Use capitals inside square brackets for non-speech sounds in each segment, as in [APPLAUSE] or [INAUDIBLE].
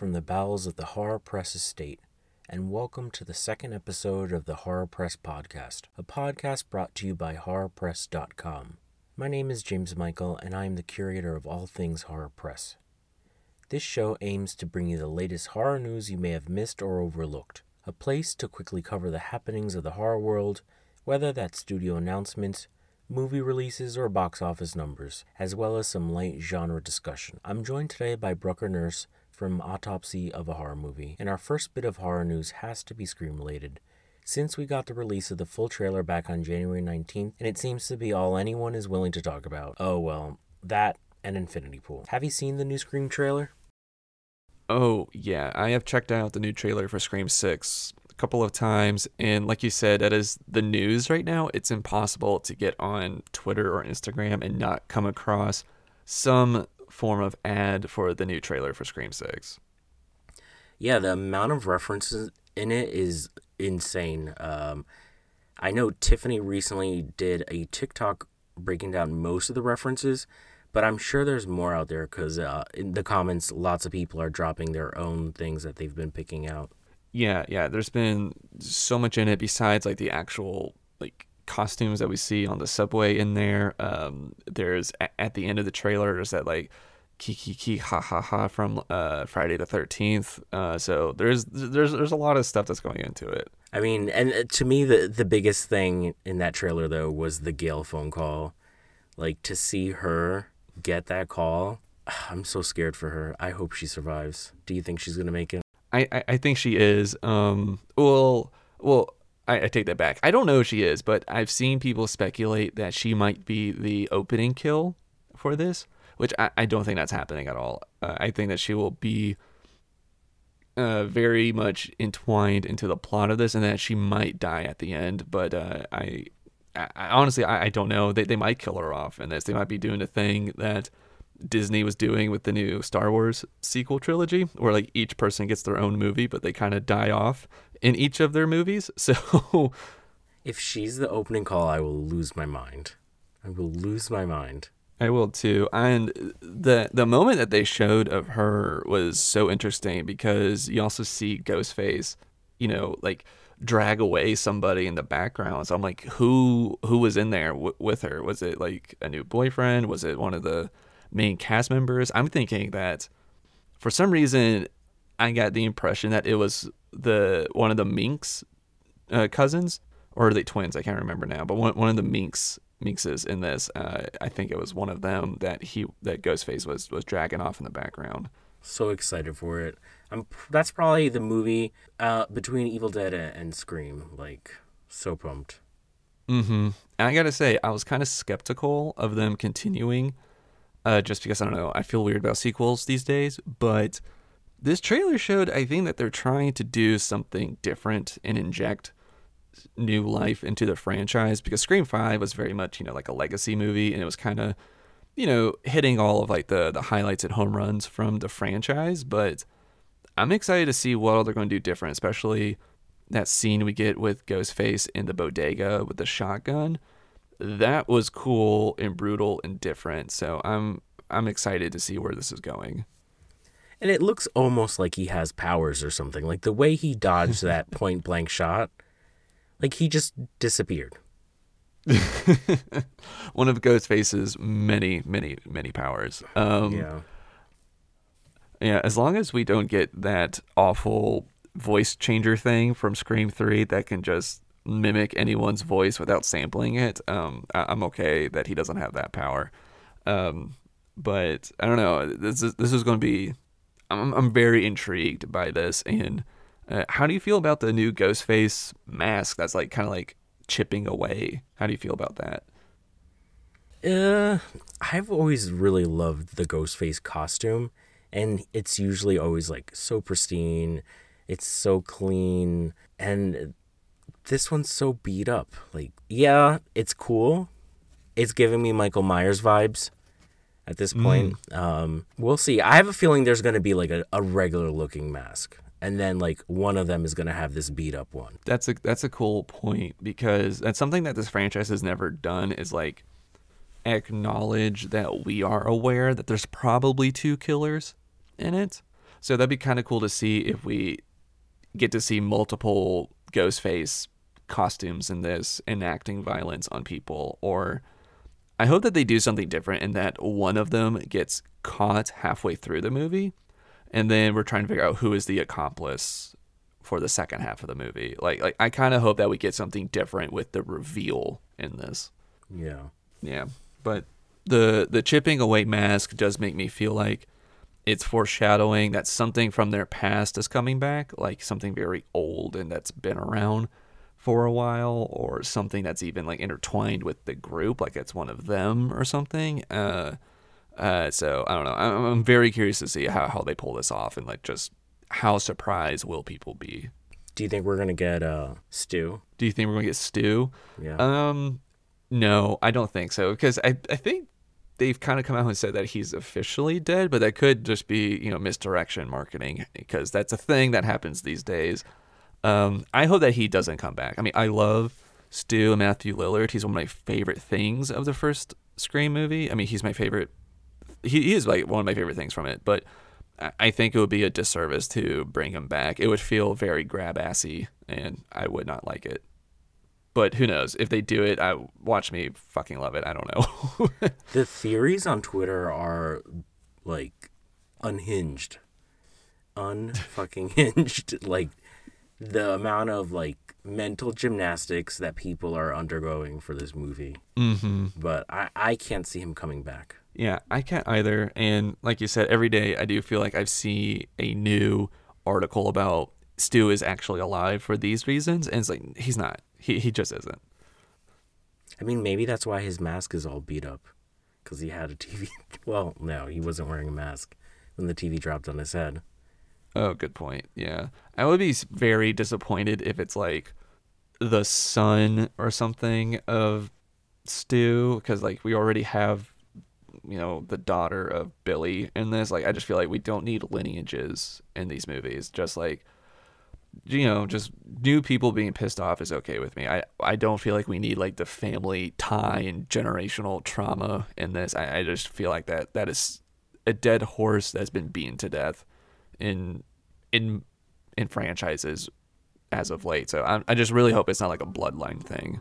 From the bowels of the Horror Press estate, and welcome to the second episode of the Horror Press Podcast, a podcast brought to you by HorrorPress.com. My name is James Michael, and I am the curator of all things Horror Press. This show aims to bring you the latest horror news you may have missed or overlooked, a place to quickly cover the happenings of the horror world, whether that's studio announcements, movie releases, or box office numbers, as well as some light genre discussion. I'm joined today by Brucker Nurse from Autopsy of a Horror Movie, and our first bit of horror news has to be Scream related. Since we got the release of the full trailer back on January 19th, and it seems to be all anyone is willing to talk about. Oh well, that and Infinity Pool. Have you seen the new Scream trailer? Oh, yeah. I have checked out the new trailer for Scream 6 a couple of times. And like you said, that is the news right now. It's impossible to get on Twitter or Instagram and not come across some form of ad for the new trailer for Scream 6. Yeah, the amount of references in it is insane. Um, I know Tiffany recently did a TikTok breaking down most of the references, but I'm sure there's more out there because uh, in the comments, lots of people are dropping their own things that they've been picking out. Yeah, yeah. There's been so much in it besides like the actual like costumes that we see on the subway in there. Um, there's at the end of the trailer, there's that like kiki ki ha ha ha from uh, Friday the Thirteenth. Uh, so there's there's there's a lot of stuff that's going into it. I mean, and uh, to me, the the biggest thing in that trailer though was the Gail phone call. Like to see her get that call, [SIGHS] I'm so scared for her. I hope she survives. Do you think she's gonna make it? I, I, I think she is. Um, well, well, I, I take that back. I don't know if she is, but I've seen people speculate that she might be the opening kill for this, which I, I don't think that's happening at all. Uh, I think that she will be uh, very much entwined into the plot of this, and that she might die at the end. But uh, I, I, honestly, I, I don't know. They they might kill her off in this. They might be doing a thing that Disney was doing with the new Star Wars sequel trilogy, where like each person gets their own movie, but they kind of die off in each of their movies. [LAUGHS] So, if she's the opening call, I will lose my mind. I will lose my mind. I will too. And the the moment that they showed of her was so interesting because you also see Ghostface, you know, like drag away somebody in the background. So I'm like, who who was in there w- with her? Was it like a new boyfriend? Was it one of the main cast members? I'm thinking that for some reason I got the impression that it was the one of the Meeks uh, cousins or are they twins? I can't remember now. But one one of the Meeks Minxes in this, uh, I think it was one of them that he that Ghostface was was dragging off in the background. So excited for it. I'm that's probably the movie uh, between Evil Dead and Scream. Like so pumped. Mm-hmm. And I gotta say, I was kind of skeptical of them continuing, uh, just because I don't know. I feel weird about sequels these days, but this trailer showed I think that they're trying to do something different and inject new life into the franchise because Scream 5 was very much, you know, like a legacy movie and it was kind of, you know, hitting all of like the the highlights and home runs from the franchise, but I'm excited to see what they're going to do different, especially that scene we get with Ghostface in the bodega with the shotgun. That was cool and brutal and different. So I'm I'm excited to see where this is going. And it looks almost like he has powers or something. Like the way he dodged that [LAUGHS] point blank shot, like he just disappeared. [LAUGHS] One of Ghostface's many, many, many powers. Um, yeah. Yeah, as long as we don't get that awful voice changer thing from Scream 3 that can just mimic anyone's voice without sampling it, um, I- am okay that he doesn't have that power. Um, but I don't know. This is this is going to be. I'm I'm very intrigued by this. And uh, how do you feel about the new Ghostface mask? That's like kind of like chipping away. How do you feel about that? Uh, I've always really loved the Ghostface costume and it's usually always like so pristine it's so clean and this one's so beat up. Like yeah it's cool. It's giving me michael myers vibes at this point. Mm. um, we'll see. I have a feeling there's going to be like a, a regular looking mask and then like one of them is going to have this beat up one. That's a that's a cool point because that's something that this franchise has never done is like acknowledge that we are aware that there's probably two killers in it. So that'd be kind of cool to see if we get to see multiple Ghostface costumes in this enacting violence on people or I hope that they do something different in that one of them gets caught halfway through the movie and then we're trying to figure out who is the accomplice for the second half of the movie. Like like I kind of hope that we get something different with the reveal in this. Yeah. Yeah. But the the chipping away mask does make me feel like it's foreshadowing that something from their past is coming back, like something very old and that's been around for a while, or something that's even like intertwined with the group, like it's one of them or something. Uh, uh, so I don't know. I'm, I'm very curious to see how, how they pull this off and like just how surprised will people be. Do you think we're gonna get uh Stu? Do you think we're gonna get Stu? Yeah. Um, no, I don't think so because I I think they've kind of come out and said that he's officially dead, but that could just be you know misdirection marketing because that's a thing that happens these days. Um, I hope that he doesn't come back. I mean, I love Stu Matthew Lillard. He's one of my favorite things of the first Scream movie. I mean, he's my favorite. He, he is like one of my favorite things from it, but I- I think it would be a disservice to bring him back. It would feel very grab assy, and I would not like it. But who knows? If they do it, I watch me fucking love it. I don't know. [LAUGHS] The theories on Twitter are like unhinged. Unfucking [LAUGHS] hinged. Like the amount of like mental gymnastics that people are undergoing for this movie. mm-hmm. But I, I can't see him coming back. Yeah, I can't either. And like you said, every day I do feel like I see a new article about Stu is actually alive for these reasons, and it's like he's not. He he just isn't. I mean, maybe that's why his mask is all beat up. Because he had a TV. [LAUGHS] Well, no, he wasn't wearing a mask when the TV dropped on his head. Oh, good point. Yeah, I would be very disappointed if it's like the son or something of Stu, because like we already have, you know, the daughter of Billy in this. Like, I just feel like we don't need lineages in these movies. Just like, you know, just new people being pissed off is okay with me. I I don't feel like we need like the family tie and generational trauma in this. I, I just feel like that that is a dead horse that's been beaten to death in in in franchises as of late. So I, I just really hope it's not like a bloodline thing.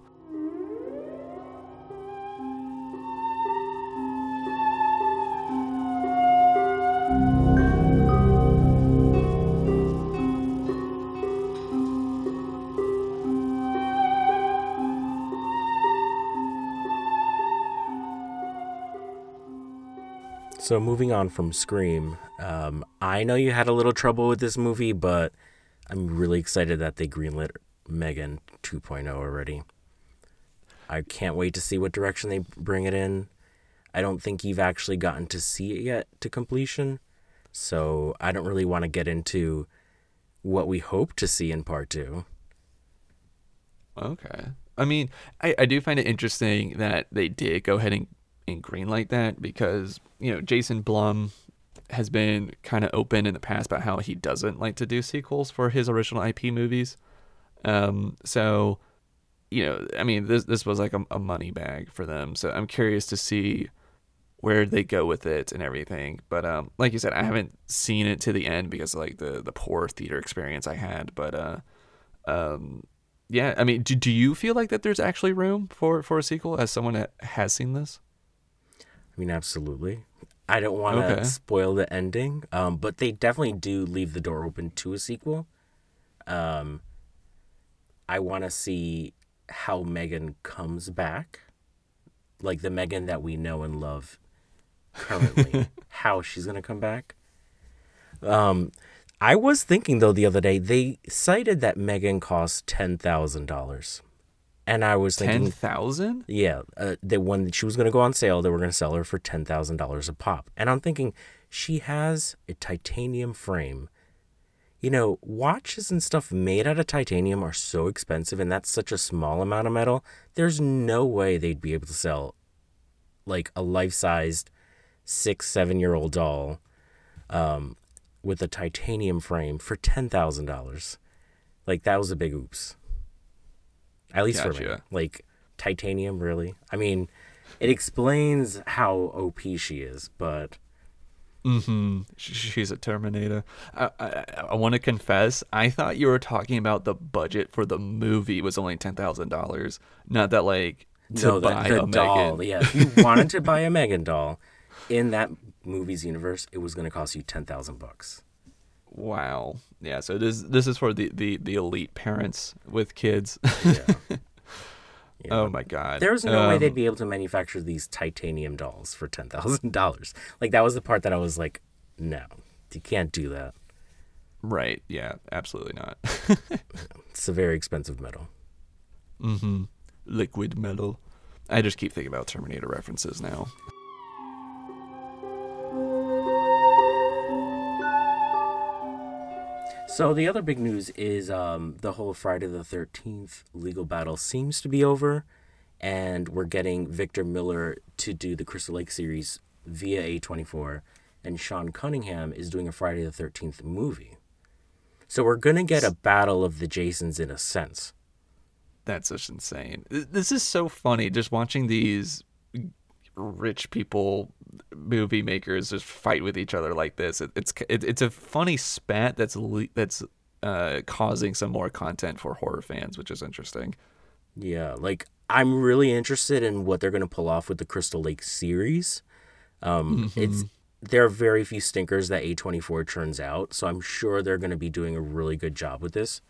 So moving on from Scream, um, I know you had a little trouble with this movie, but I'm really excited that they greenlit Megan 2.0 already. I can't wait to see what direction they bring it in. I don't think you've actually gotten to see it yet to completion, so I don't really want to get into what we hope to see in part two. Okay. I mean, I, I do find it interesting that they did go ahead and, and greenlight that because, you know, Jason Blum has been kind of open in the past about how he doesn't like to do sequels for his original IP movies. Um, so, you know, I mean, this this was like a, a money bag for them. So I'm curious to see where they go with it and everything. But um, like you said, I haven't seen it to the end because like the the poor theater experience I had. But uh, um, yeah, I mean, do, do you feel like that there's actually room for for a sequel as someone that has seen this? I mean, absolutely. I don't want to Okay. spoil the ending, um, but they definitely do leave the door open to a sequel. Um, I want to see how Megan comes back, like the Megan that we know and love currently. [LAUGHS] how she's gonna come back. Um, I was thinking though the other day they cited that Megan cost ten thousand dollars, and I was thinking Ten thousand? yeah, uh, that when she was going to go on sale, they were going to sell her for ten thousand dollars a pop. And I'm thinking, she has a titanium frame. You know, watches and stuff made out of titanium are so expensive, and that's such a small amount of metal. There's no way they'd be able to sell like a life-sized six, seven-year-old doll um, with a titanium frame for ten thousand dollars. Like that was a big oops. At least for me. Like titanium, really. I mean, it explains how OP she is, but Mm-hmm. She's a Terminator. I, I, I want to confess, I thought you were talking about the budget for the movie was only ten thousand dollars, not that like to no, the, buy the a doll. Megan. Yeah, if you [LAUGHS] wanted to buy a Megan doll in that movie's universe, it was going to cost you ten thousand bucks. Wow. Yeah. So this this is for the the, the elite parents with kids. Yeah. [LAUGHS] Yeah. oh my god. There's no way Um, they'd be able to manufacture these titanium dolls for ten thousand dollars. Like that was the part that I was like, no, you can't do that. Right. Yeah. Absolutely not. [LAUGHS] It's a very expensive metal. mm-hmm. Liquid metal. I just keep thinking about Terminator references now. So the other big news is um, the whole Friday the Thirteenth legal battle seems to be over, and we're getting Victor Miller to do the Crystal Lake series via A twenty four, and Sean Cunningham is doing a Friday the Thirteenth movie. So we're gonna get a battle of the Jasons in a sense. That's just insane. This is so funny just watching these rich people movie makers just fight with each other like this. It, it's it, it's a funny spat that's le- that's uh, causing some more content for horror fans, which is interesting. Yeah, like I'm really interested in what they're gonna pull off with the Crystal Lake series. Um, It's there are very few stinkers that A24 turns out, so I'm sure they're gonna be doing a really good job with this.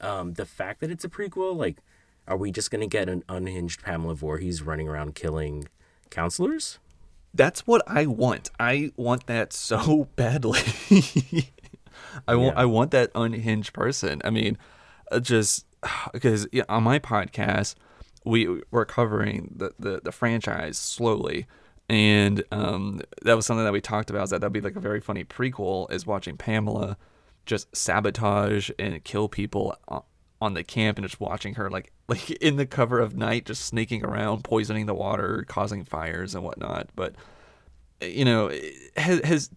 Um, the fact that it's a prequel, like, are we just gonna get an unhinged Pamela Voorhees running around killing counselors? That's what I want. I want that so [LAUGHS] badly. I want Yeah. I want that unhinged person. I mean, uh, just [SIGHS] because yeah, on my podcast we were covering the, the the franchise slowly, and um, that was something that we talked about. Is that that'd be like a very funny prequel is watching Pamela just sabotage and kill people o- on the camp and just watching her like [LAUGHS] like in the cover of night just sneaking around poisoning the water causing fires and whatnot but you know has, has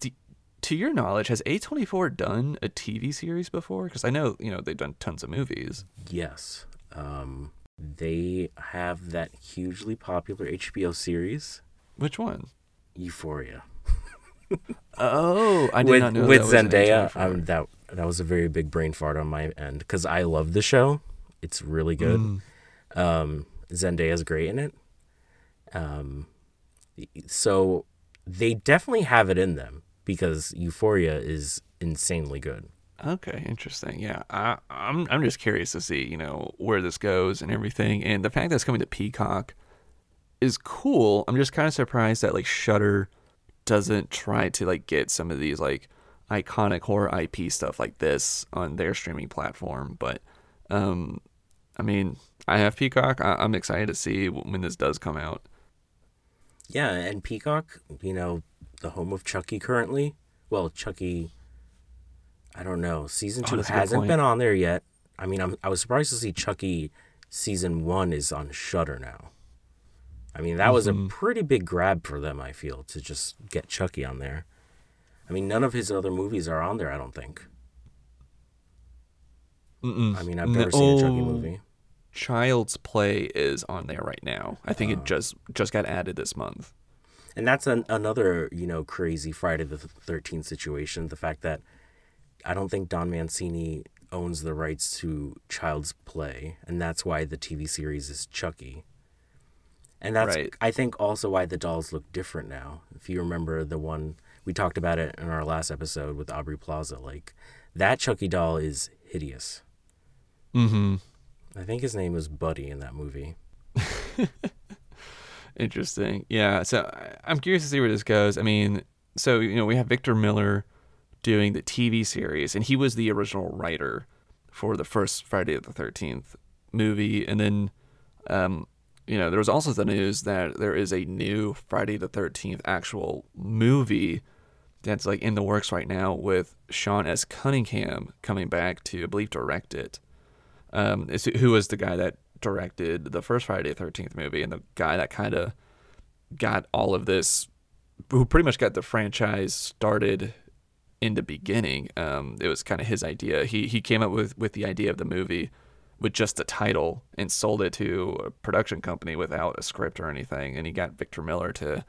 to your knowledge has a24 done a tv series before because i know you know they've done tons of movies Yes. Um, they have that hugely popular HBO series, which one? Euphoria. [LAUGHS] Oh, i did with, not know with that Zendaya. A24. Um, that that was a very big brain fart on my end because I love the show. It's really good. Mm. Um, Zendaya's great in it. Um, so they definitely have it in them because Euphoria is insanely good. Okay, interesting. Yeah, I, I'm I'm just curious to see you know where this goes and everything, and the fact that it's coming to Peacock is cool. I'm just kind of surprised that like Shudder doesn't try to like get some of these like iconic horror IP stuff like this on their streaming platform. But um, I mean, I have Peacock. I, I'm excited to see when this does come out. Yeah, and Peacock, you know, the home of Chucky currently. Well, Chucky, I don't know. Season Oh, two good hasn't been on there yet. I mean, I'm, I was surprised to see Chucky season one is on Shudder now. I mean, that was a Mhm. pretty big grab for them. I feel to just get Chucky on there. I mean, none of his other movies are on there. I don't think. Mm-mm. I mean, I've never seen a Chucky oh, movie. Child's Play is on there right now. I think Oh. it just just got added this month. And that's an, another, you know, crazy Friday the Thirteenth situation. The fact that I don't think Don Mancini owns the rights to Child's Play, and that's why the TV series is Chucky. And that's, Right. I think, also why the dolls look different now. If you remember the one we talked about it in our last episode with Aubrey Plaza, like that Chucky doll is hideous. Mm-hmm. I think his name was Buddy in that movie. [LAUGHS] Interesting. Yeah. So I'm curious to see where this goes. I mean, so you know, we have Victor Miller doing the TV series, and he was the original writer for the first Friday the Thirteenth movie, and then, um, you know, there was also the news that there is a new Friday the Thirteenth actual movie that's like in the works right now with Sean S. Cunningham coming back to, I believe, direct it. Um, who was the guy that directed the first Friday the Thirteenth movie, and the guy that kind of got all of this, who pretty much got the franchise started in the beginning. Um, it was kind of his idea. He he came up with with the idea of the movie with just the title and sold it to a production company without a script or anything. And he got Victor Miller to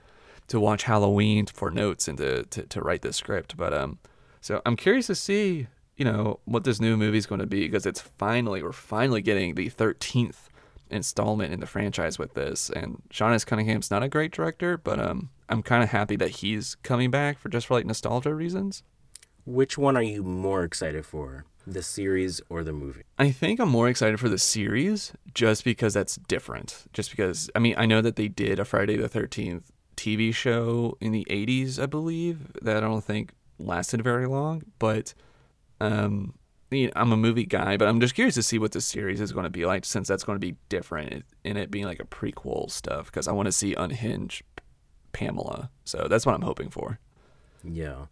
to watch Halloween for notes and to, to, to write this script. But um, so I'm curious to see, you know, what this new movie is going to be because it's finally we're finally getting the 13th installment in the franchise with this. And Sean S. Cunningham's not a great director, but um, I'm kind of happy that he's coming back for just for like nostalgia reasons. Which one are you more excited for, the series or the movie? I think I'm more excited for the series just because that's different. Just because, I mean, I know that they did a Friday the 13th TV show in the 80s, I believe, that I don't think lasted very long, but um, you know, I'm a movie guy, but I'm just curious to see what the series is going to be like since that's going to be different in it being like a prequel stuff because I want to see unhinged Pamela. So that's what I'm hoping for. Yeah.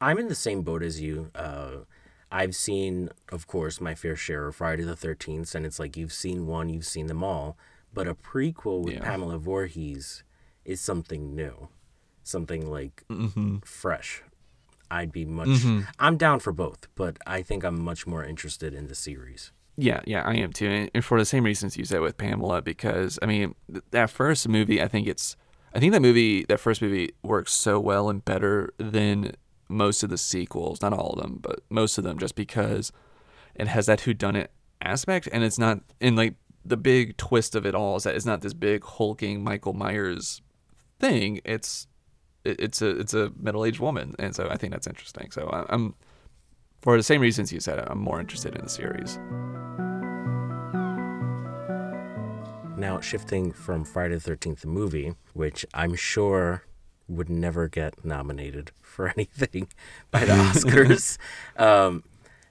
I'm in the same boat as you. Uh, I've seen, of course, my fair share of Friday the 13th, and it's like you've seen one, you've seen them all. But a prequel with Yeah. Pamela Voorhees is something new, something like Mm-hmm. fresh. I'd be much. I'm down for both, but I think I'm much more interested in the series. Yeah, yeah, I am too, and- for the same reasons you said with Pamela, because I mean, that first movie, I think it's, I think that movie, that first movie works so well and better than most of the sequels. Not all of them, but most of them, just because it has that whodunit aspect, and it's not, and like the big twist of it all is that it's not this big hulking Michael Myers thing. It's, it's a, it's a middle aged woman, and so I think that's interesting. So I, I'm, for the same reasons you said, I'm more interested in the series. Now, shifting from Friday the 13th, movie, which I'm sure would never get nominated for [LAUGHS] anything by the Oscars. [LAUGHS] um,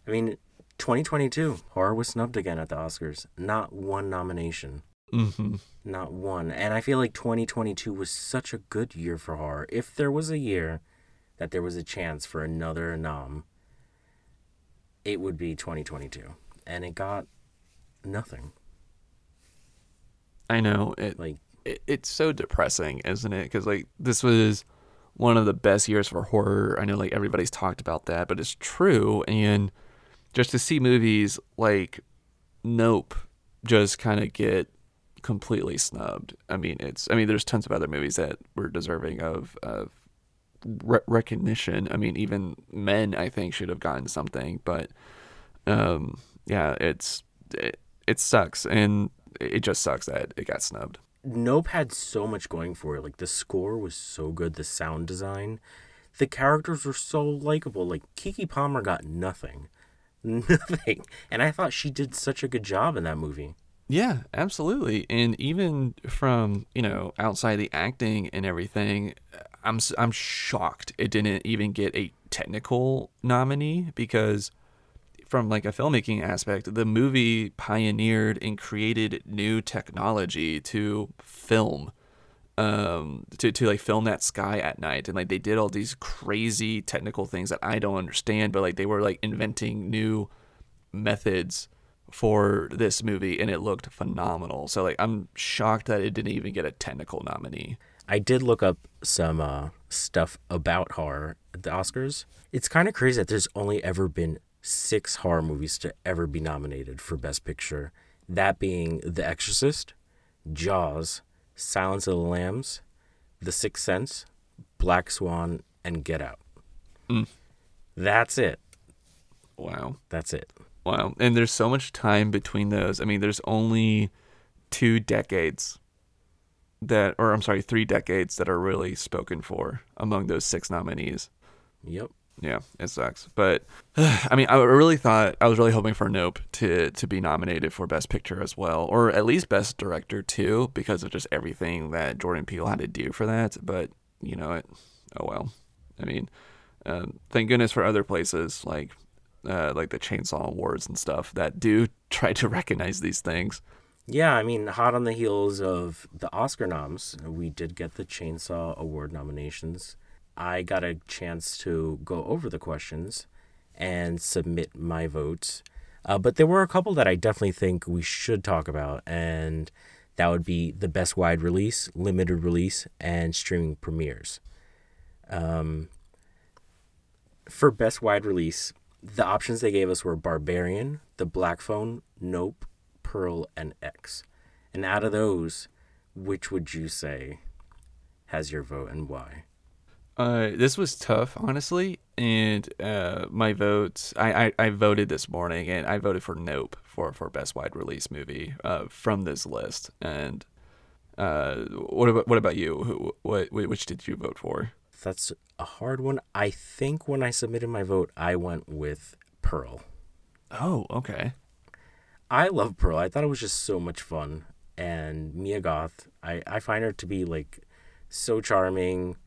I mean, 2022, horror was snubbed again at the Oscars. Not one nomination. Mm-hmm. Not one. And I feel like 2022 was such a good year for horror. If there was a year that there was a chance for another nom, it would be 2022. And it got nothing. I know it, Like, it. It's so depressing, isn't it? Because like this was one of the best years for horror. I know like everybody's talked about that, but it's true. And just to see movies like Nope just kind of get completely snubbed. I mean, it's. I mean, there's tons of other movies that were deserving of of re- recognition. I mean, even Men, I think, should have gotten something, but um, yeah, it's it, it sucks, and it just sucks that it got snubbed. Nope had so much going for it. Like the score was so good, the sound design, the characters were so likable. Like Keke Palmer got nothing, [LAUGHS] nothing, and I thought she did such a good job in that movie. Yeah, absolutely. And even from, you know, outside the acting and everything, I'm I'm shocked it didn't even get a technical nominee because from like a filmmaking aspect, the movie pioneered and created new technology to film um to, to like film that sky at night and like they did all these crazy technical things that I don't understand but like they were like inventing new methods for this movie and it looked phenomenal. So like I'm shocked that it didn't even get a technical nominee. I did look up some uh, stuff about horror at the Oscars. It's kind of crazy that there's only ever been six horror movies to ever be nominated for Best Picture. That being The Exorcist, Jaws, Silence of the Lambs, The Sixth Sense, Black Swan, and Get Out. Mm. That's it. Wow. That's it. Wow. And there's so much time between those. I mean, there's only two decades that or I'm sorry, three decades that are really spoken for among those six nominees. Yep. Yeah, it sucks. But [SIGHS] I mean, I really thought I was really hoping for Nope to to be nominated for Best Picture as well, or at least Best Director too, because of just everything that Jordan Peele had to do for that. But you know, it. Oh well. I mean, um, thank goodness for other places like uh, like the Chainsaw Awards and stuff that do [LAUGHS] try to recognize these things. Yeah, I mean, hot on the heels of the Oscar noms, we did get the Chainsaw Award nominations. I got a chance to go over the questions and submit my votes. Uh, but there were a couple that I definitely think we should talk about, and that would be the best wide release, limited release, and streaming premieres. Um, for best wide release, the options they gave us were Barbarian, The Black Phone, Nope, Pearl, and X. And out of those, which would you say has your vote and why? Uh, this was tough, honestly, and uh, my vote, I, I, I voted this morning, and I voted for Nope for, for best wide release movie uh, from this list. And uh, what about what about you? Who, what which did you vote for? That's a hard one. I think when I submitted my vote, I went with Pearl. Oh, okay. I love Pearl. I thought it was just so much fun. And Mia Goth, I, I find her to be like so charming.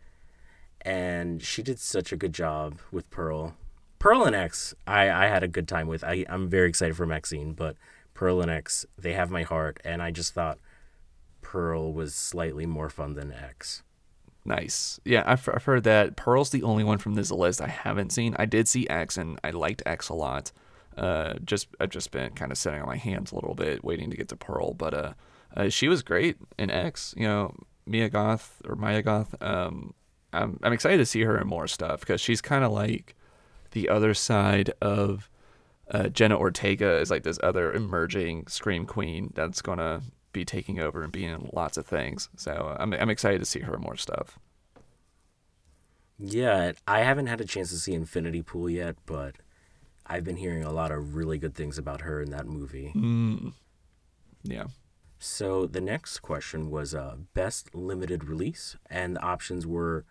And she did such a good job with Pearl. Pearl and X, I, I had a good time with. I, I'm very excited for Maxine, but Pearl and X, they have my heart. And I just thought Pearl was slightly more fun than X. Nice. Yeah, I've, I've heard that Pearl's the only one from this list I haven't seen. I did see X and I liked X a lot. Uh, just I've just been kind of sitting on my hands a little bit, waiting to get to Pearl. But uh, uh she was great in X. You know, Mia Goth or Maya Goth. Um, I'm I'm excited to see her in more stuff because she's kind of like the other side of uh, Jenna Ortega is like this other emerging scream queen that's gonna be taking over and being in lots of things. So I'm I'm excited to see her more stuff. Yeah, I haven't had a chance to see Infinity Pool yet, but I've been hearing a lot of really good things about her in that movie. Mm. Yeah. So the next question was uh, best limited release, and the options were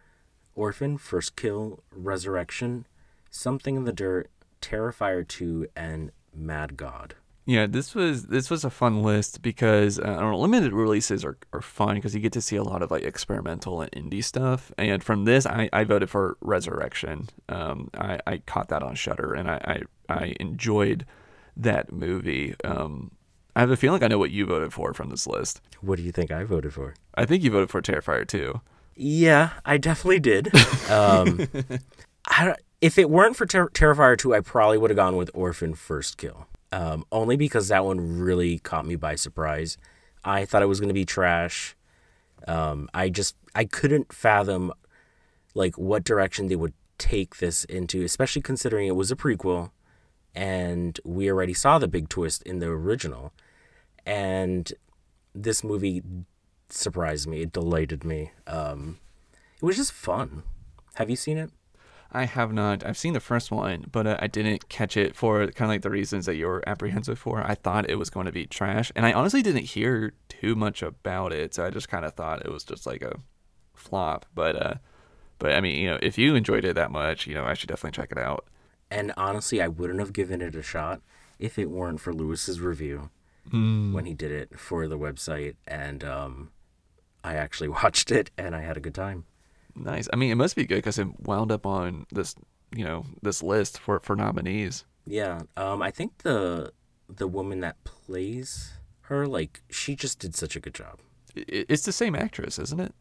Orphan, First Kill, Resurrection, Something in the Dirt, Terrifier 2, and Mad God. Yeah, this was this was a fun list because uh, I don't know, limited releases are, are fun because you get to see a lot of like experimental and indie stuff. And from this, I, I voted for Resurrection. Um, I, I caught that on Shudder and I, I, I enjoyed that movie. Um, I have a feeling I know what you voted for from this list. What do you think I voted for? I think you voted for Terrifier 2. Yeah, I definitely did. Um, [LAUGHS] I, if it weren't for Ter- Terrifier 2, I probably would have gone with Orphan First Kill. Um, only because that one really caught me by surprise. I thought it was going to be trash. Um, I just I couldn't fathom like what direction they would take this into, especially considering it was a prequel, and we already saw the big twist in the original, and this movie surprised me. It delighted me. Um, it was just fun. Have you seen it? I have not. I've seen the first one, but uh, I didn't catch it for kind of like the reasons that you were apprehensive for. I thought it was going to be trash, and I honestly didn't hear too much about it. So I just kind of thought it was just like a flop. But uh, but I mean, you know, if you enjoyed it that much, you know, I should definitely check it out. And honestly, I wouldn't have given it a shot if it weren't for Lewis's review mm. when he did it for the website, and um, I actually [LAUGHS] watched it and I had a good time. Nice. I mean, it must be good because it wound up on this, you know, this list for for nominees. Yeah. Um. I think the the woman that plays her, like, she just did such a good job. It's the same actress, isn't it?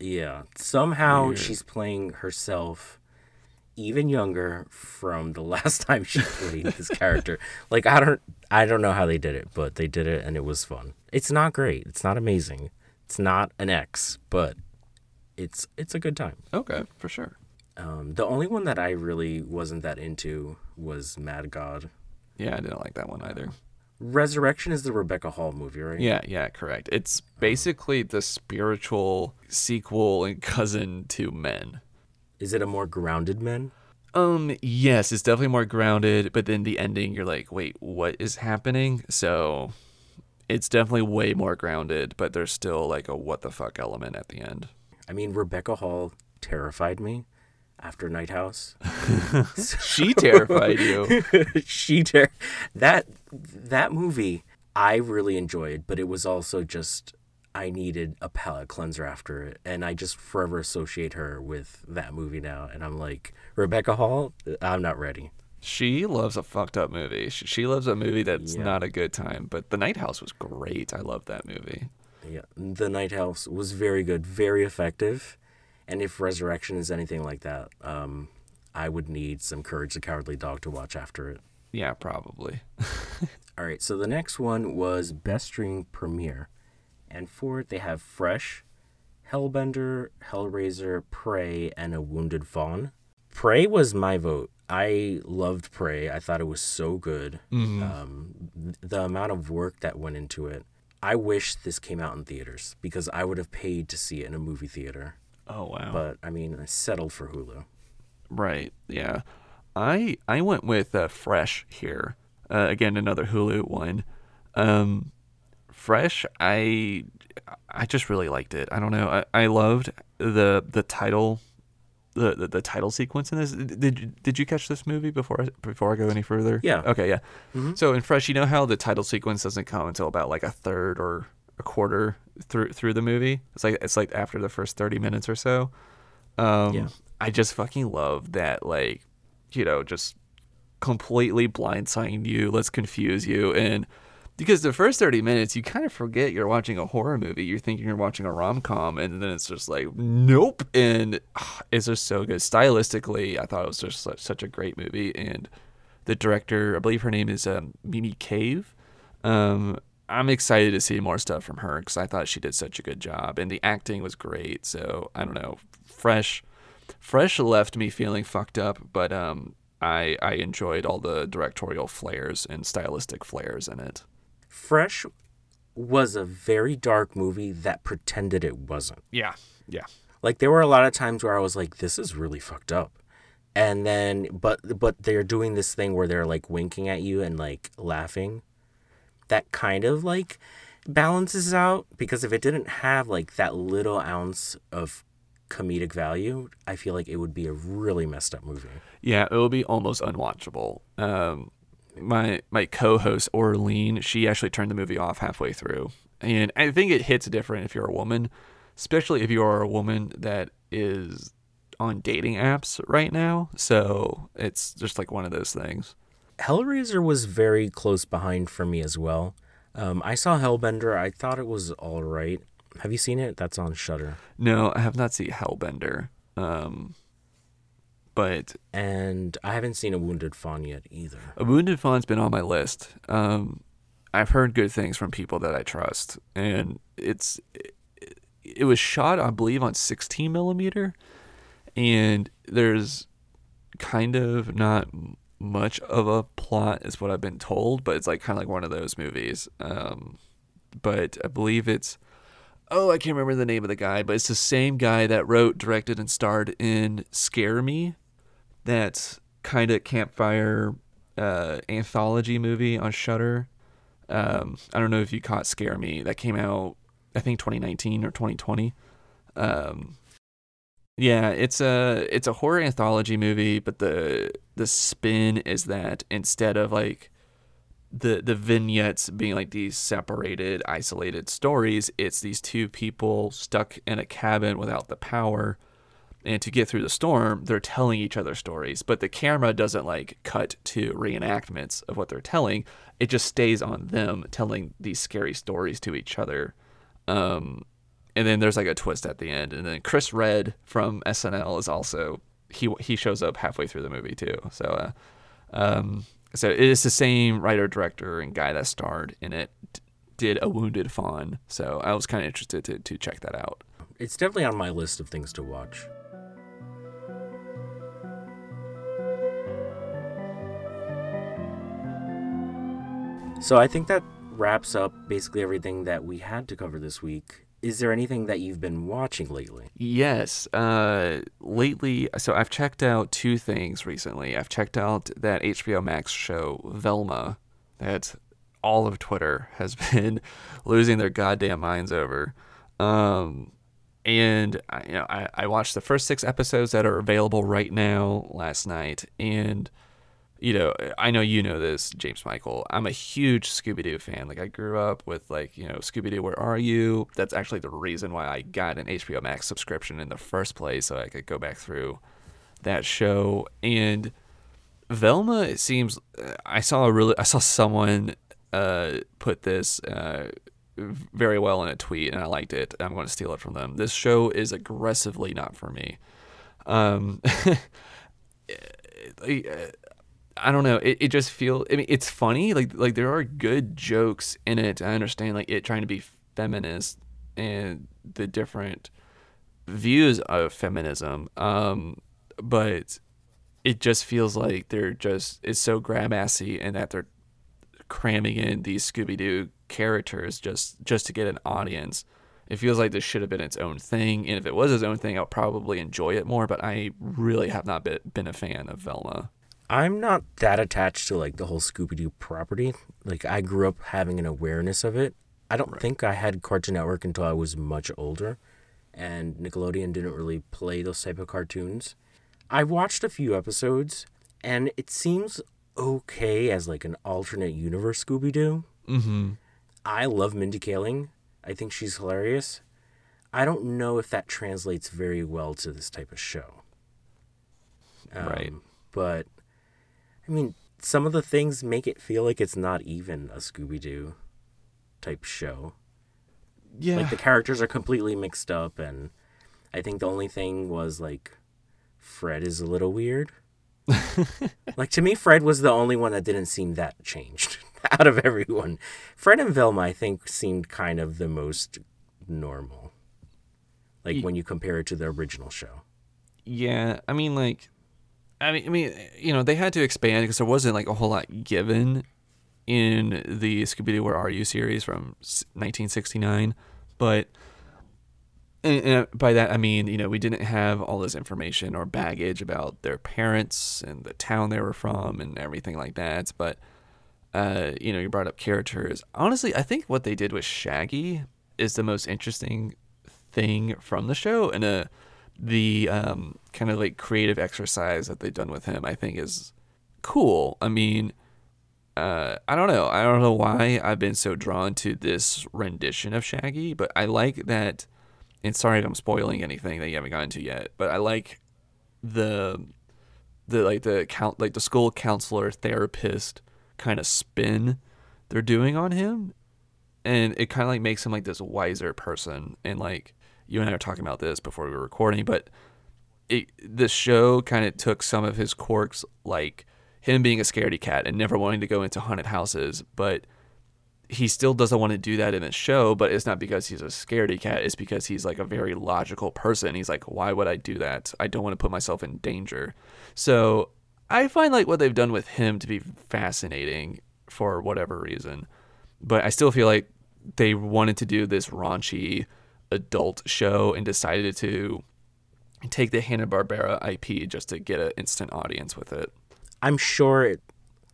Yeah. Somehow Weird. she's playing herself even younger from the [LAUGHS] last time she played this character. [LAUGHS] Like I don't I don't know how they did it, but they did it and it was fun. It's not great. It's not amazing. It's not an X, but it's it's a good time. Okay, for sure. Um, the only one that I really wasn't that into was Mad God. Yeah, I didn't like that one either. Resurrection is the Rebecca Hall movie, right? Yeah, yeah, correct. It's basically the spiritual sequel and cousin to Men. Is it a more grounded Men? Um, yes, it's definitely more grounded, but then the ending you're like, "Wait, what is happening?" So, it's definitely way more grounded, but there's still like a what the fuck element at the end. I mean, Rebecca Hall terrified me after Night House. [LAUGHS] she terrified you. [LAUGHS] she ter- that that movie I really enjoyed, but it was also just I needed a palate cleanser after it, and I just forever associate her with that movie now. And I'm like, Rebecca Hall, I'm not ready. She loves a fucked up movie. She loves a movie that's yeah. not a good time. But The Night House was great. I love that movie. Yeah, The Night House was very good, very effective. And if Resurrection is anything like that, um, I would need some Courage the Cowardly Dog to watch after it. Yeah, probably. [LAUGHS] All right, so the next one was Best Stream Premiere. And for it, they have Fresh, Hellbender, Hellraiser, Prey, and A Wounded Fawn. Prey was my vote. I loved Prey. I thought it was so good. Mm-hmm. Um, the amount of work that went into it I wish this came out in theaters because I would have paid to see it in a movie theater. Oh wow. But I mean, I settled for Hulu. Right. Yeah. I I went with uh, Fresh here. Uh, again, another Hulu one. Um, Fresh. I I just really liked it. I don't know. I, I loved the the title. The, the, the title sequence in this did you- did you catch this movie before I, before I go any further? Yeah. Okay. Yeah. Mhm. So in Fresh, you know how the title sequence doesn't come until about like a third or a quarter through through the movie. It's like it's like after the first thirty minutes or so. Um, Yeah. I just fucking love that, like, you know, just completely blindsiding you. Let's confuse you, and because the first thirty minutes, you kind of forget you're watching a horror movie. You're thinking you're watching a rom com, and then it's just like, nope. And ah, [SIGHS] it's just so good stylistically. I thought it was just such, such a great movie, and the director, I believe her name is um, Mimi Cave. Um, I'm excited to see more stuff from her because I thought she did such a good job, and the acting was great. So I don't know, fresh, fresh left me feeling fucked up, but um, I I enjoyed all the directorial flares and stylistic flares in it. Fresh was a very dark movie that pretended it wasn't. Yeah, yeah, Like there were a lot of times where I was like, "This is really fucked up," and then but but they're doing this thing where they're like winking at you and like laughing. That kind of like balances out because if it didn't have like that little ounce of comedic value, I feel like it would be a really messed up movie. yeah. It would be almost unwatchable. Um, my my co-host Orlean, she actually turned the movie off halfway through, and I think it hits different if you're a woman, especially if you are a woman that is on dating apps right now. So it's just like one of those things. Hellraiser was very close behind for me as well. Um, I saw Hellbender. I thought it was all right. Have you seen it? That's on Shudder. No, I have not seen Hellbender. Um, but And I haven't seen A Wounded Fawn yet either. A Wounded Fawn's been on my list. Um, I've heard good things from people that I trust, and it's it, it was shot, I believe, on 16 millimeter, and there's kind of not much of a plot, is what I've been told, but it's like kind of like one of those movies. Um, but I believe it's oh, I can't remember the name of the guy, but it's the same guy that wrote, directed, and starred in Scare Me, that kind of campfire uh, anthology movie on Shudder. Um, I don't know if you caught Scare Me. That came out, I think, 2019 or 2020. Um, yeah, it's a it's a horror anthology movie, but the the spin is that instead of like the the vignettes being like these separated, isolated stories, it's these two people stuck in a cabin without the power and to get through the storm, they're telling each other stories, but the camera doesn't like cut to reenactments of what they're telling. It just stays on them telling these scary stories to each other. Um, and then there's like a twist at the end, and then Chris Redd from SNL is also he he shows up halfway through the movie too. So, uh, um, so it is the same writer, director, and guy that starred in it did a Wounded Fawn. So I was kind of interested to to check that out. It's definitely on my list of things to watch. So I think that wraps up basically everything that we had to cover this week. Is there anything that you've been watching lately? Yes. Uh, lately, so I've checked out two things recently. I've checked out that HBO Max show Velma that all of Twitter has [LAUGHS] been losing their goddamn minds over. Um, and I, you know, I, I watched the first six episodes that are available right now last night, and you know, I know you know this, James Michael. I'm a huge Scooby Doo fan. Like, I grew up with, like, you know, Scooby Doo, Where Are You? That's actually the reason why I got an HBO Max subscription in the first place, so I could go back through that show. And Velma, it seems, I saw a really, I saw someone uh, put this uh, very well in a tweet, and I liked it. I'm going to steal it from them. This show is aggressively not for me. Um, [LAUGHS] I don't know. It, it just feel. I mean, it's funny. Like like there are good jokes in it. I understand like it trying to be feminist and the different views of feminism. Um, but it just feels like they're just it's so grab assy and that they're cramming in these Scooby Doo characters just just to get an audience. It feels like this should have been its own thing, and if it was its own thing, I'll probably enjoy it more. But I really have not been, been a fan of Velma. I'm not that attached to like the whole Scooby Doo property. Like I grew up having an awareness of it. I don't think I had Cartoon Network until I was much older, and Nickelodeon didn't really play those type of cartoons. I watched a few episodes, and it seems okay as like an alternate universe Scooby Doo. Mm-hmm. I love Mindy Kaling. I think she's hilarious. I don't know if that translates very well to this type of show. Right. Um, But, I mean, some of the things make it feel like it's not even a Scooby Doo type show. Yeah. Like the characters are completely mixed up, and I think the only thing was like Fred is a little weird. [LAUGHS] like to me, Fred was the only one that didn't seem that changed [LAUGHS] out of everyone. Fred and Velma, I think, seemed kind of the most normal. Like when you compare it to the original show. Yeah, I mean, like, I mean, I mean, you know, they had to expand because there wasn't like a whole lot given in the Scooby Doo Where Are You series from 1969, but and, and by that I mean, you know, we didn't have all this information or baggage about their parents and the town they were from and everything like that. But uh, you know, you brought up characters. Honestly, I think what they did with Shaggy is the most interesting thing from the show, and uh, the um, kind of like creative exercise that they've done with him, I think, is cool. I mean, uh, I don't know. I don't know why I've been so drawn to this rendition of Shaggy, but I like that. And sorry if I'm spoiling anything that you haven't gotten to yet, but I like the the like the count like the school counselor therapist kind of spin they're doing on him and it kind of like makes him like this wiser person and like you and I were talking about this before we were recording but it the show kind of took some of his quirks like him being a scaredy cat and never wanting to go into haunted houses but he still doesn't want to do that in the show but it's not because he's a scaredy cat it's because he's like a very logical person. He's like why would i do that? I don't want to put myself in danger. So i find like what they've done with him to be fascinating for whatever reason but i still feel like they wanted to do this raunchy adult show and decided to take the hanna-barbera ip just to get an instant audience with it I'm sure it,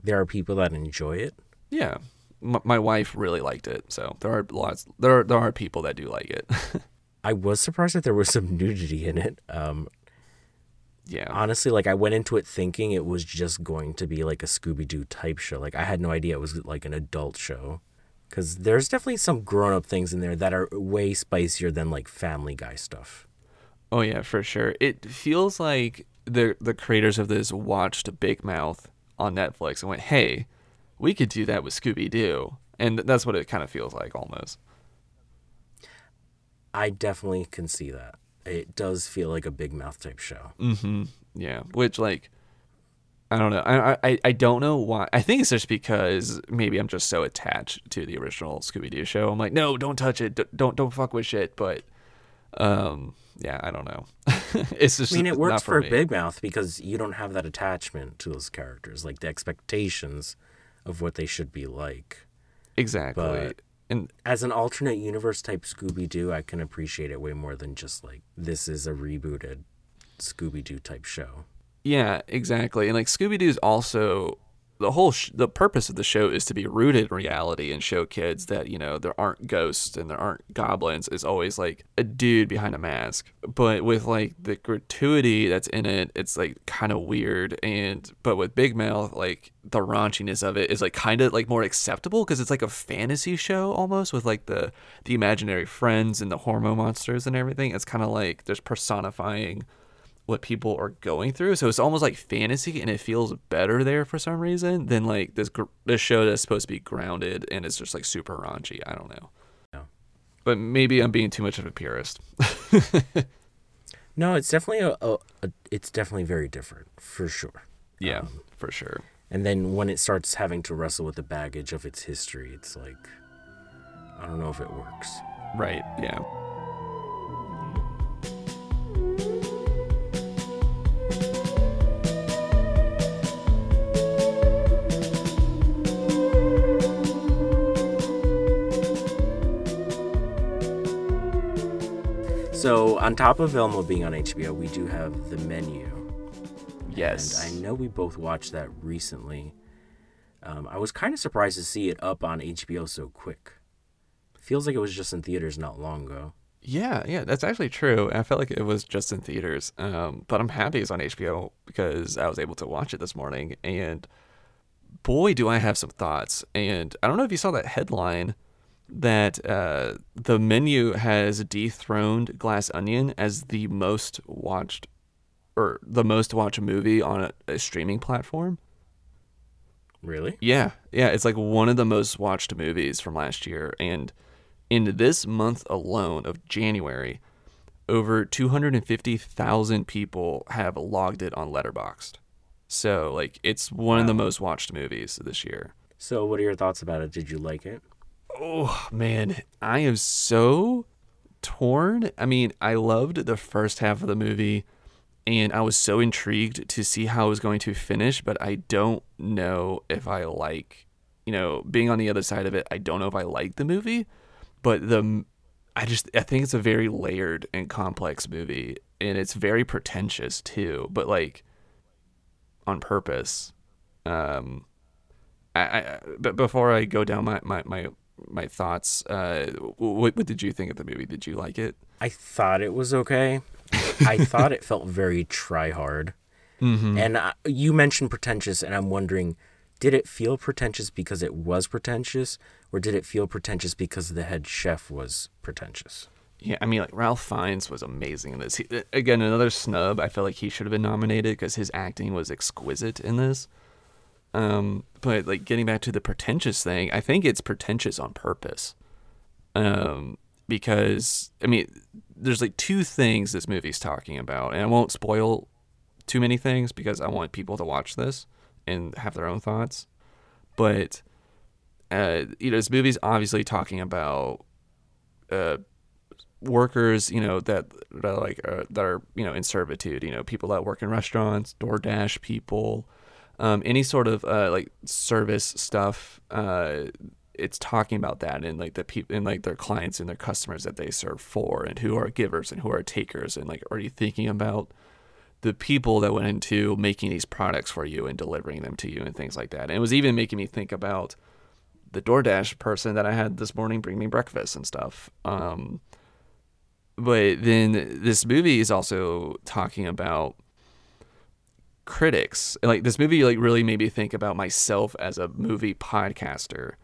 there are people that enjoy it. yeah M- my wife really liked it so there are lots there are, there are people that do like it [LAUGHS] I was surprised that there was some nudity in it. Um, yeah honestly, like I went into it thinking it was just going to be like a Scooby Doo type show. Like I had no idea it was like an adult show. Because there's definitely some grown up things in there that are way spicier than like Family Guy stuff. Oh yeah, for sure. It feels like the the creators of this watched Big Mouth on Netflix and went, "Hey, we could do that with Scooby Doo," and that's what it kind of feels like almost. I definitely can see that. It does feel like a Big Mouth type show. Mm-hmm. Yeah, which like, I don't know. I I I don't know why. I think it's just because maybe I'm just so attached to the original Scooby Doo show. I'm like, no, don't touch it. D- Don't don't fuck with shit. But, um, yeah, I don't know. [LAUGHS] it's just I mean, it works for, me. Big Mouth because you don't have that attachment to those characters, like the expectations of what they should be like. exactly. but- and As an alternate universe type Scooby Doo, I can appreciate it way more than just like this is a rebooted Scooby Doo type show. Yeah, exactly. And like Scooby Doo's also the whole sh- the purpose of the show is to be rooted in reality and show kids that you know there aren't ghosts and there aren't goblins. It's always like a dude behind a mask. But with like the gratuity that's in it, it's like kind of weird. And but with Big Mouth, like the raunchiness of it is like kind of like more acceptable because it's like a fantasy show almost with like the the imaginary friends and the hormone monsters and everything. It's kind of like there's personifying what people are going through. So it's almost like fantasy, and it feels better there for some reason than like this gr- this show that's supposed to be grounded and it's just like super raunchy. I don't know. Yeah. But maybe I'm being too much of a purist. No, it's definitely a, a, a it's definitely very different for sure. yeah, um, for sure. And then when it starts having to wrestle with the baggage of its history, it's like I don't know if it works. Right. Yeah. So, on top of Velma being on HBO, we do have The Menu. Yes. And I know we both watched that recently. Um, I was kind of surprised to see it up on HBO so quick. Feels like it was just in theaters not long ago. Yeah, yeah, that's actually true. I felt like it was just in theaters, um, but I'm happy it's on HBO because I was able to watch it this morning, and boy, do I have some thoughts. And I don't know if you saw that headline that uh, the menu has dethroned Glass Onion as the most watched or the most watched movie on a, a streaming platform. Really? Yeah, yeah, it's like one of the most watched movies from last year, and in this month alone of January, over 250,000 people have logged it on Letterboxd. So, like, it's one of the most watched movies this year. So, what are your thoughts about it? Did you like it? Oh, man. I am so torn. I mean, I loved the first half of the movie and I was so intrigued to see how it was going to finish, but I don't know if I like, you know, being on the other side of it, I don't know if I like the movie but the I just I think it's a very layered and complex movie, and it's very pretentious too, but like on purpose. Um, I, I but before I go down my my my, my thoughts, uh, what what did you think of the movie? Did you like it? I thought it was okay. I [LAUGHS] thought it felt very try hard. Mm-hmm. And uh, you mentioned pretentious, and I'm wondering, did it feel pretentious because it was pretentious, or did it feel pretentious because the head chef was pretentious? Yeah, I mean, like Ralph Fiennes was amazing in this. He, again, another snub. I feel like he should have been nominated because his acting was exquisite in this. Um, but like getting back to the pretentious thing, I think it's pretentious on purpose. Um, because I mean, there's like two things this movie's talking about, and I won't spoil too many things because I want people to watch this and have their own thoughts. But uh, you know, this movie's obviously talking about uh, workers, you know, that, that like uh, that are you know in servitude. You know, people that work in restaurants, DoorDash people, um, any sort of uh, like service stuff. Uh, it's talking about that and like the people and like their clients and their customers that they serve for, and who are givers and who are takers, and like are you thinking about the people that went into making these products for you and delivering them to you and things like that. And it was even making me think about the DoorDash person that I had this morning bring me breakfast and stuff. Um, but then this movie is also talking about critics. and Like this movie, like really made me think about myself as a movie podcaster,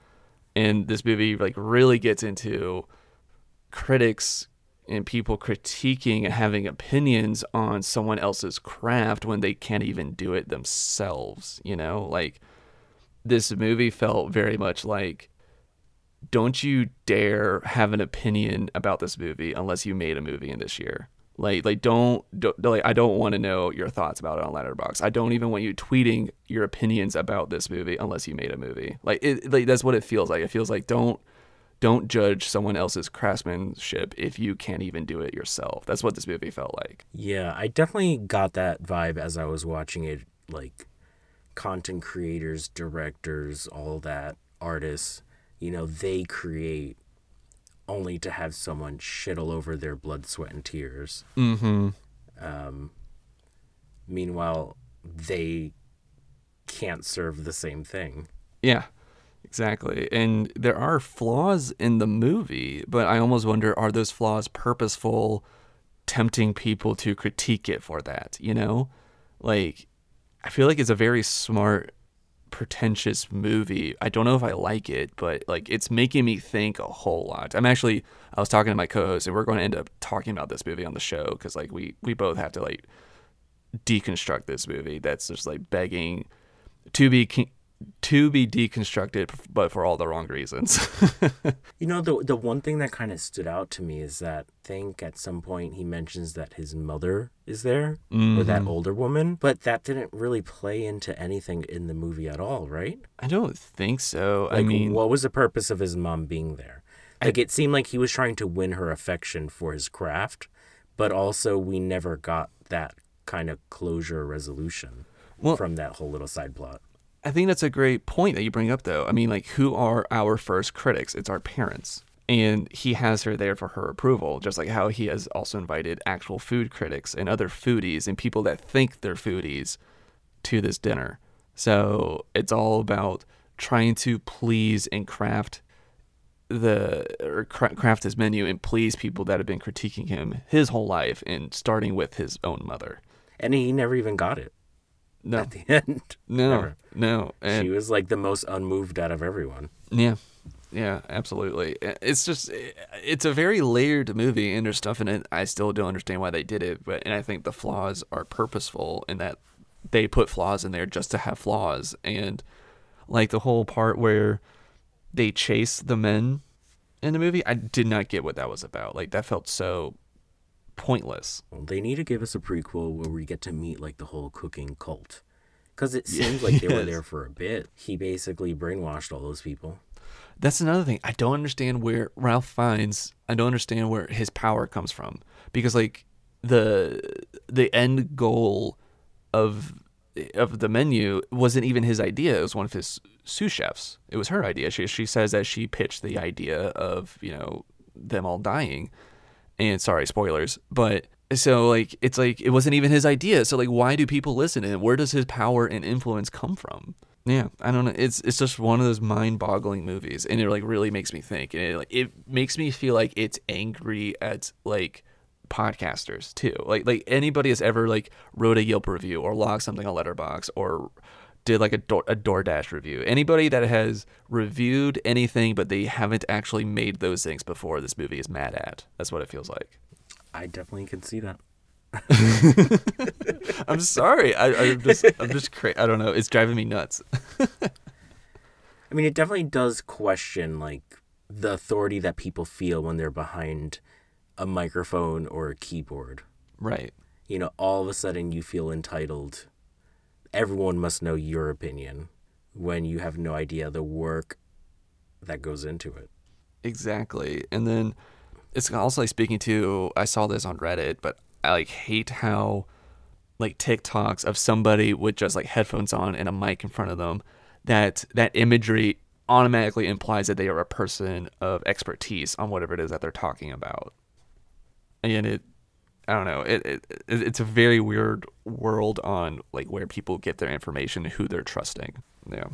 and this movie like really gets into critics and people critiquing and having opinions on someone else's craft when they can't even do it themselves. You know, like this movie felt very much like don't you dare have an opinion about this movie unless you made a movie in this year. Like, like don't, don't like I don't want to know your thoughts about it on Letterboxd. I don't even want you tweeting your opinions about this movie unless you made a movie. Like, it, like that's what it feels like. It feels like don't don't judge someone else's craftsmanship if you can't even do it yourself. That's what this movie felt like. Yeah, I definitely got that vibe as I was watching it. Like, content creators, directors, all that, artists, you know, they create only to have someone shit all over their blood, sweat, and tears. Mm-hmm. Um, meanwhile, they can't serve the same thing. Yeah, exactly. And there are flaws in the movie, but I almost wonder are those flaws purposeful, tempting people to critique it for that, you know? Like, I feel like it's a very smart, pretentious movie. I don't know if I like it, but like it's making me think a whole lot. I'm actually I was talking to my co-host, and we're going to end up talking about this movie on the show because like we we both have to like deconstruct this movie. That's just like begging to be to be deconstructed, but for all the wrong reasons. [LAUGHS] you know, the the one thing that kind of stood out to me is that I think at some point he mentions that his mother is there, mm-hmm. or that mm-hmm. older woman, but that didn't really play into anything in the movie at all, right? I don't think so. Like, I mean, what was the purpose of his mom being there? Like, I, it seemed like he was trying to win her affection for his craft, but also we never got that kind of closure resolution well, from that whole little side plot. I think that's a great point that you bring up, though. I mean, like, who are our first critics? It's our parents. and he has her there for her approval, just like how he has also invited actual food critics and other foodies and people that think they're foodies to this dinner. So it's all about trying to please and craft the or craft his menu and please people that have been critiquing him his whole life and starting with his own mother. And he never even got it No, at the end. [LAUGHS] no, Never. no. And she was like the most unmoved out of everyone. Yeah. Yeah, absolutely. It's just it's a very layered movie and there's stuff in it I still don't understand why they did it, but and I think the flaws are purposeful in that they put flaws in there just to have flaws and like the whole part where they chase the men in the movie, I did not get what that was about. Like that felt so pointless. Well, they need to give us a prequel where we get to meet like the whole cooking cult. Because it seems like they were [LAUGHS] there for a bit. He basically brainwashed all those people. That's another thing. I don't understand where Ralph Fiennes. I don't understand where his power comes from because like the the end goal of of the menu wasn't even his idea. It was one of his sous chefs. It was her idea. She she says that she pitched the idea of you know them all dying. And sorry, spoilers, but so like it's like it wasn't even his idea. So like why do people listen him? Where does his power and influence come from? Yeah, I don't know. It's it's just one of those mind-boggling movies, and it like really makes me think, and it like it makes me feel like it's angry at like podcasters too. Like like anybody has ever like wrote a Yelp review or logged something on Letterboxd or did like a Door, a DoorDash review. Anybody that has reviewed anything but they haven't actually made those things before, this movie is mad at. That's what it feels like. I definitely can see that. [LAUGHS] I'm sorry. I, I'm just I'm just cra- I don't know. It's driving me nuts. [LAUGHS] I mean, it definitely does question like the authority that people feel when they're behind a microphone or a keyboard. right. You know, all of a sudden you feel entitled. Everyone must know your opinion when you have no idea the work that goes into it. Exactly. And then it's also like speaking to I saw this on Reddit, but I like hate how like TikToks of somebody with just like headphones on and a mic in front of them that that imagery automatically implies that they are a person of expertise on whatever it is that they're talking about. And it I don't know. It, it it- it's a very weird world on like where people get their information, who they're trusting. Yeah,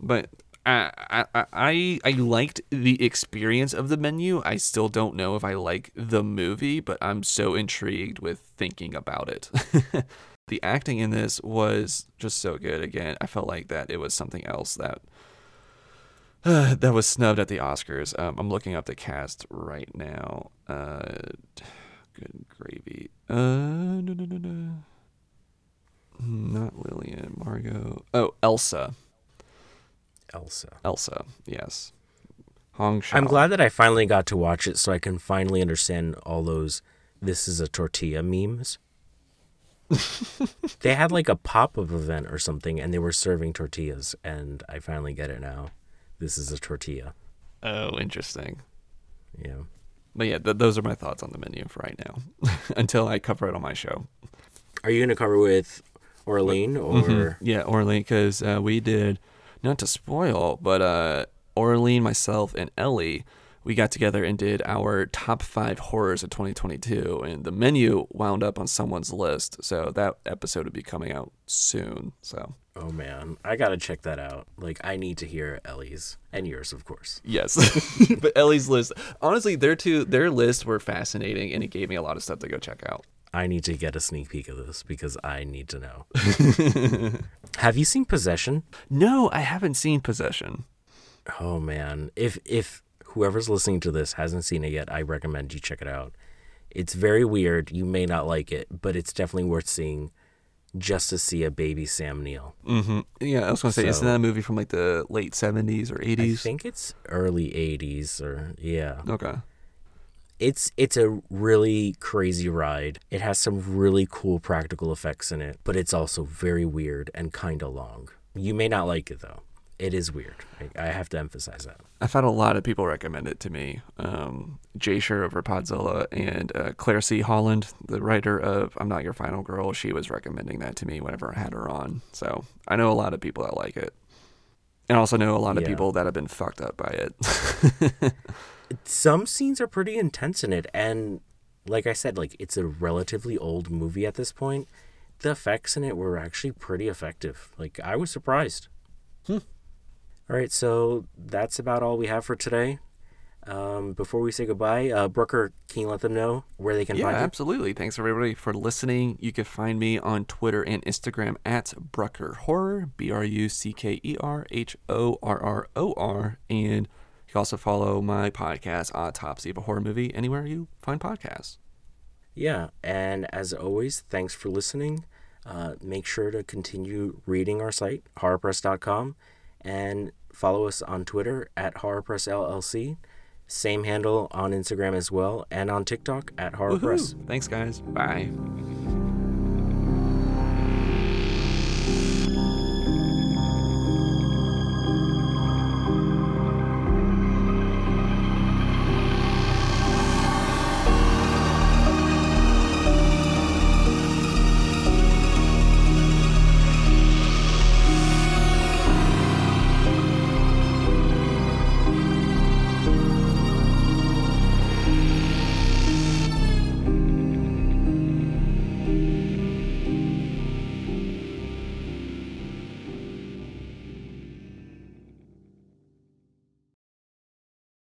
but I I I- I liked the experience of the menu. I still don't know if I like the movie, but I'm so intrigued with thinking about it. [LAUGHS] the acting in this was just so good. Again, I felt like that it was something else that. [SIGHS] that was snubbed at the Oscars. Um, I'm looking up the cast right now. Uh, good gravy. Uh, no, no, no, no. Not Lillian, Margot. Oh, Elsa. Elsa. Elsa, yes. Hong Chau. I'm glad that I finally got to watch it so I can finally understand all those this is a tortilla memes. [LAUGHS] they had like a pop up event or something and they were serving tortillas and I finally get it now. This is a tortilla. Oh, interesting. Yeah. But yeah, th- those are my thoughts on the menu for right now, [LAUGHS] until I cover it on my show. Are you going to cover with Orlean or Mhm. Yeah, Orlean, because uh, we did, not to spoil, but uh, Orlean, myself, and Ellie, we got together and did our top five horrors of 2022, and the menu wound up on someone's list, so that episode will be coming out soon. So Oh man, I got to check that out. Like I need to hear Ellie's and yours of course. yes, [LAUGHS] but Ellie's list, honestly, their two their lists were fascinating, and it gave me a lot of stuff to go check out. I need to get a sneak peek of this because I need to know. [LAUGHS] Have you seen Possession? No, I haven't seen Possession. Oh man, if if whoever's listening to this hasn't seen it yet, I recommend you check it out. It's very weird. You may not like it, but it's definitely worth seeing just to see a baby Sam Neill. Mm-hmm. Yeah, I was gonna say, isn't that a movie from like the late seventies or 80s? I think it's early 80s or yeah. Okay. It's it's a really crazy ride. It has some really cool practical effects in it, but it's also very weird and kind of long. You may not like it though. It is weird. I, I have to emphasize that. I've had a lot of people recommend it to me. Um, Jay Sher over Podzilla and uh, Claire C. Holland, the writer of I'm Not Your Final Girl, she was recommending that to me whenever I had her on. So I know a lot of people that like it. and I also know a lot of Yeah. people that have been fucked up by it. [LAUGHS] Some scenes are pretty intense in it, and like I said, like it's a relatively old movie at this point. The effects in it were actually pretty effective. Like I was surprised. Hmm. All right, so that's about all we have for today. Um, before we say goodbye, uh, Brucker, can you let them know where they can yeah, find you? absolutely. Thanks everybody for listening. You can find me on Twitter and Instagram at Brucker Horror, B R U C K E R H O R R O R, and you can also follow my podcast, Autopsy of a Horror Movie, anywhere you find podcasts. Yeah, and as always, thanks for listening. Uh, make sure to continue reading our site, horrorpress.com, and follow us on Twitter at Horror Press LLC. Same handle on Instagram as well, and on TikTok at horrorpress. Woohoo! Thanks, guys. Bye.